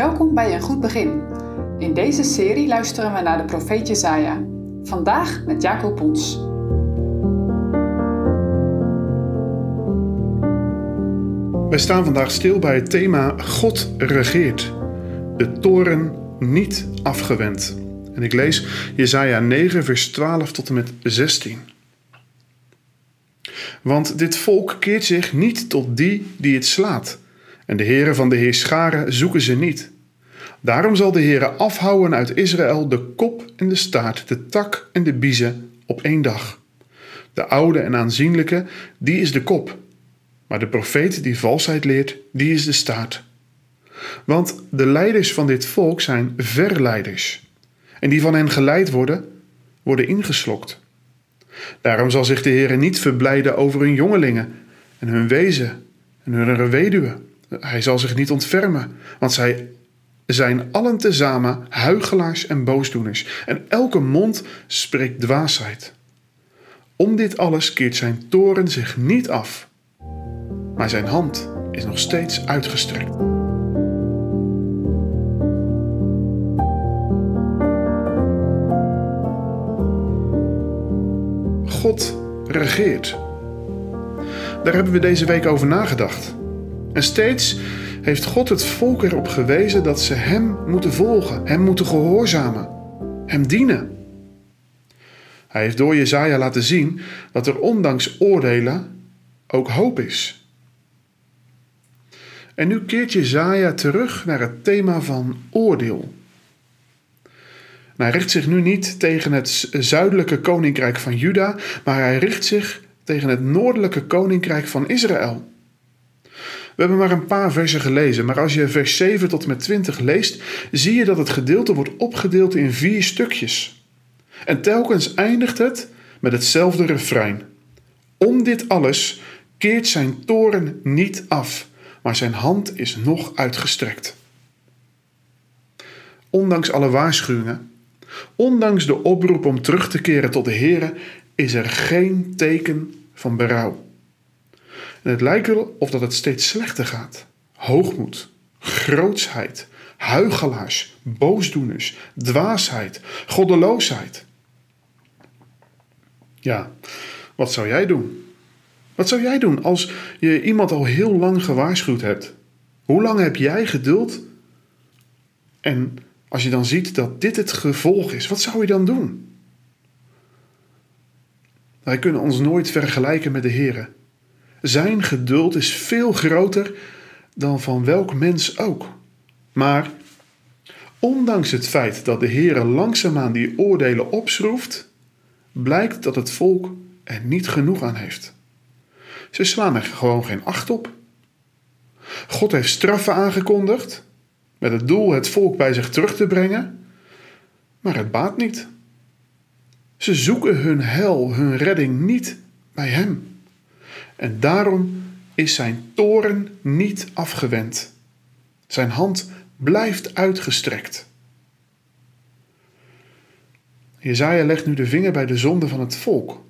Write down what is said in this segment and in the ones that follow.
Welkom bij Een Goed Begin. In deze serie luisteren we naar de profeet Jezaja. Vandaag met Jacob Pons. Wij staan vandaag stil bij het thema God regeert. De toren niet afgewend. En ik lees Jezaja 9 vers 12 tot en met 16. Want dit volk keert zich niet tot die die het slaat. En de heren van de heerscharen zoeken ze niet. Daarom zal de Heere afhouden uit Israël de kop en de staart, de tak en de biezen op één dag. De oude en aanzienlijke, die is de kop. Maar de profeet die valsheid leert, die is de staart. Want de leiders van dit volk zijn verleiders. En die van hen geleid worden, worden ingeslokt. Daarom zal zich de Heer niet verblijden over hun jongelingen en hun wezen en hun weduwe. Hij zal zich niet ontfermen, want zij zijn allen tezamen huigelaars en boosdoeners, en elke mond spreekt dwaasheid. Om dit alles keert zijn toren zich niet af, maar zijn hand is nog steeds uitgestrekt. God regeert. Daar hebben we deze week over nagedacht. En steeds heeft God het volk erop gewezen dat ze Hem moeten volgen, Hem moeten gehoorzamen, Hem dienen. Hij heeft door Jezaja laten zien dat er ondanks oordelen ook hoop is. En nu keert Jezaja terug naar het thema van oordeel. hij richt zich nu niet tegen het zuidelijke koninkrijk van Juda, maar hij richt zich tegen het noordelijke koninkrijk van Israël. We hebben maar een paar versen gelezen, maar als je vers 7 tot en met 20 leest, zie je dat het gedeelte wordt opgedeeld in vier stukjes. En telkens eindigt het met hetzelfde refrein. Om dit alles keert zijn toren niet af, maar zijn hand is nog uitgestrekt. Ondanks alle waarschuwingen, ondanks de oproep om terug te keren tot de Heer, is er geen teken van berouw. En het lijkt wel of dat het steeds slechter gaat. Hoogmoed, grootsheid, huigelaars, boosdoeners, dwaasheid, goddeloosheid. Ja, wat zou jij doen? Wat zou jij doen als je iemand al heel lang gewaarschuwd hebt? Hoe lang heb jij geduld? En als je dan ziet dat dit het gevolg is, wat zou je dan doen? Wij kunnen ons nooit vergelijken met de Heer. Zijn geduld is veel groter dan van welk mens ook. Maar ondanks het feit dat de Heer langzaamaan die oordelen opschroeft, blijkt dat het volk er niet genoeg aan heeft. Ze slaan er gewoon geen acht op. God heeft straffen aangekondigd met het doel het volk bij zich terug te brengen, maar het baat niet. Ze zoeken hun hel, hun redding niet bij Hem. En daarom is zijn toren niet afgewend. Zijn hand blijft uitgestrekt. Jezaja legt nu de vinger bij de zonde van het volk.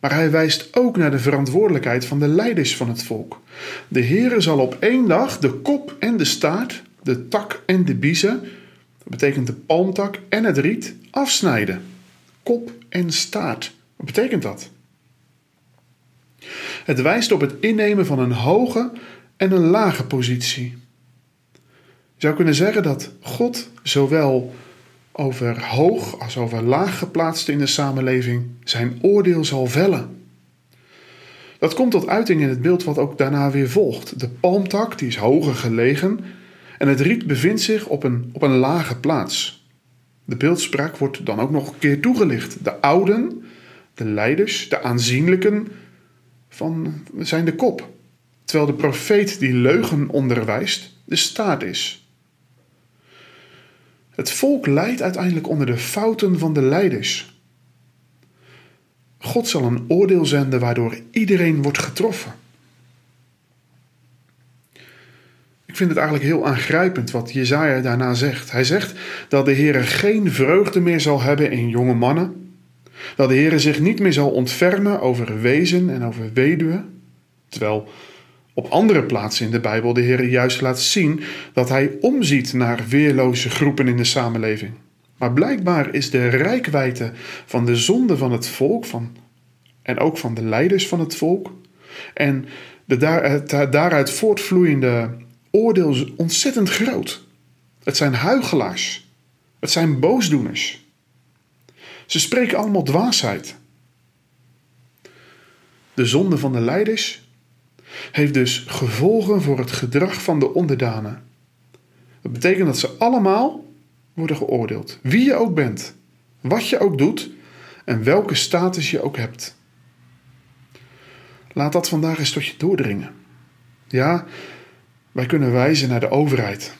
Maar hij wijst ook naar de verantwoordelijkheid van de leiders van het volk. De Heere zal op één dag de kop en de staart, de tak en de biezen, dat betekent de palmtak en het riet, afsnijden. Kop en staart. Wat betekent dat? Het wijst op het innemen van een hoge en een lage positie. Je zou kunnen zeggen dat God zowel over hoog als over laag geplaatsten in de samenleving zijn oordeel zal vellen. Dat komt tot uiting in het beeld wat ook daarna weer volgt. De palmtak die is hoger gelegen en het riet bevindt zich op een, op een lage plaats. De beeldspraak wordt dan ook nog een keer toegelicht. De ouden, de leiders, de aanzienlijken, van zijn de kop. Terwijl de profeet die leugen onderwijst de staat is. Het volk lijdt uiteindelijk onder de fouten van de leiders. God zal een oordeel zenden waardoor iedereen wordt getroffen. Ik vind het eigenlijk heel aangrijpend wat Jezaja daarna zegt. Hij zegt dat de Heer geen vreugde meer zal hebben in jonge mannen dat de Heer zich niet meer zal ontfermen over wezen en over weduwen. Terwijl Op andere plaatsen in de Bijbel de Heer juist laat zien dat Hij omziet naar weerloze groepen in de samenleving. Maar blijkbaar is de rijkwijde van de zonde van het volk van, en ook van de leiders van het volk en de het daaruit voortvloeiende oordeel ontzettend groot. Het zijn huigelaars. Het zijn boosdoeners. Ze spreken allemaal dwaasheid. De zonde van de leiders heeft dus gevolgen voor het gedrag van de onderdanen. Dat betekent dat ze allemaal worden geoordeeld. Wie je ook bent, wat je ook doet en welke status je ook hebt. Laat dat vandaag eens tot je doordringen. Ja, wij kunnen wijzen naar de overheid.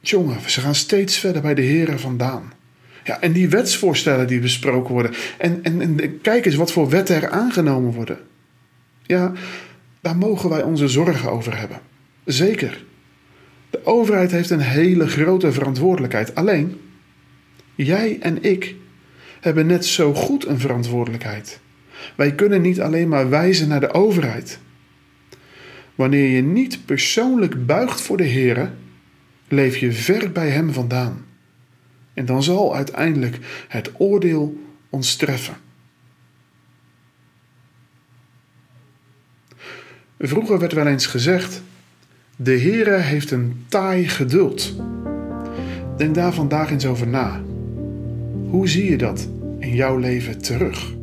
Jongen, ze gaan steeds verder bij de heren vandaan. Ja, en die wetsvoorstellen die besproken worden. En, en, en kijk eens wat voor wetten er aangenomen worden. Ja, daar mogen wij onze zorgen over hebben. Zeker. De overheid heeft een hele grote verantwoordelijkheid. Alleen, jij en ik hebben net zo goed een verantwoordelijkheid. Wij kunnen niet alleen maar wijzen naar de overheid. Wanneer je niet persoonlijk buigt voor de Heer, leef je ver bij Hem vandaan. En dan zal uiteindelijk het oordeel ons treffen. Vroeger werd wel eens gezegd: De Heere heeft een taai geduld. Denk daar vandaag eens over na. Hoe zie je dat in jouw leven terug?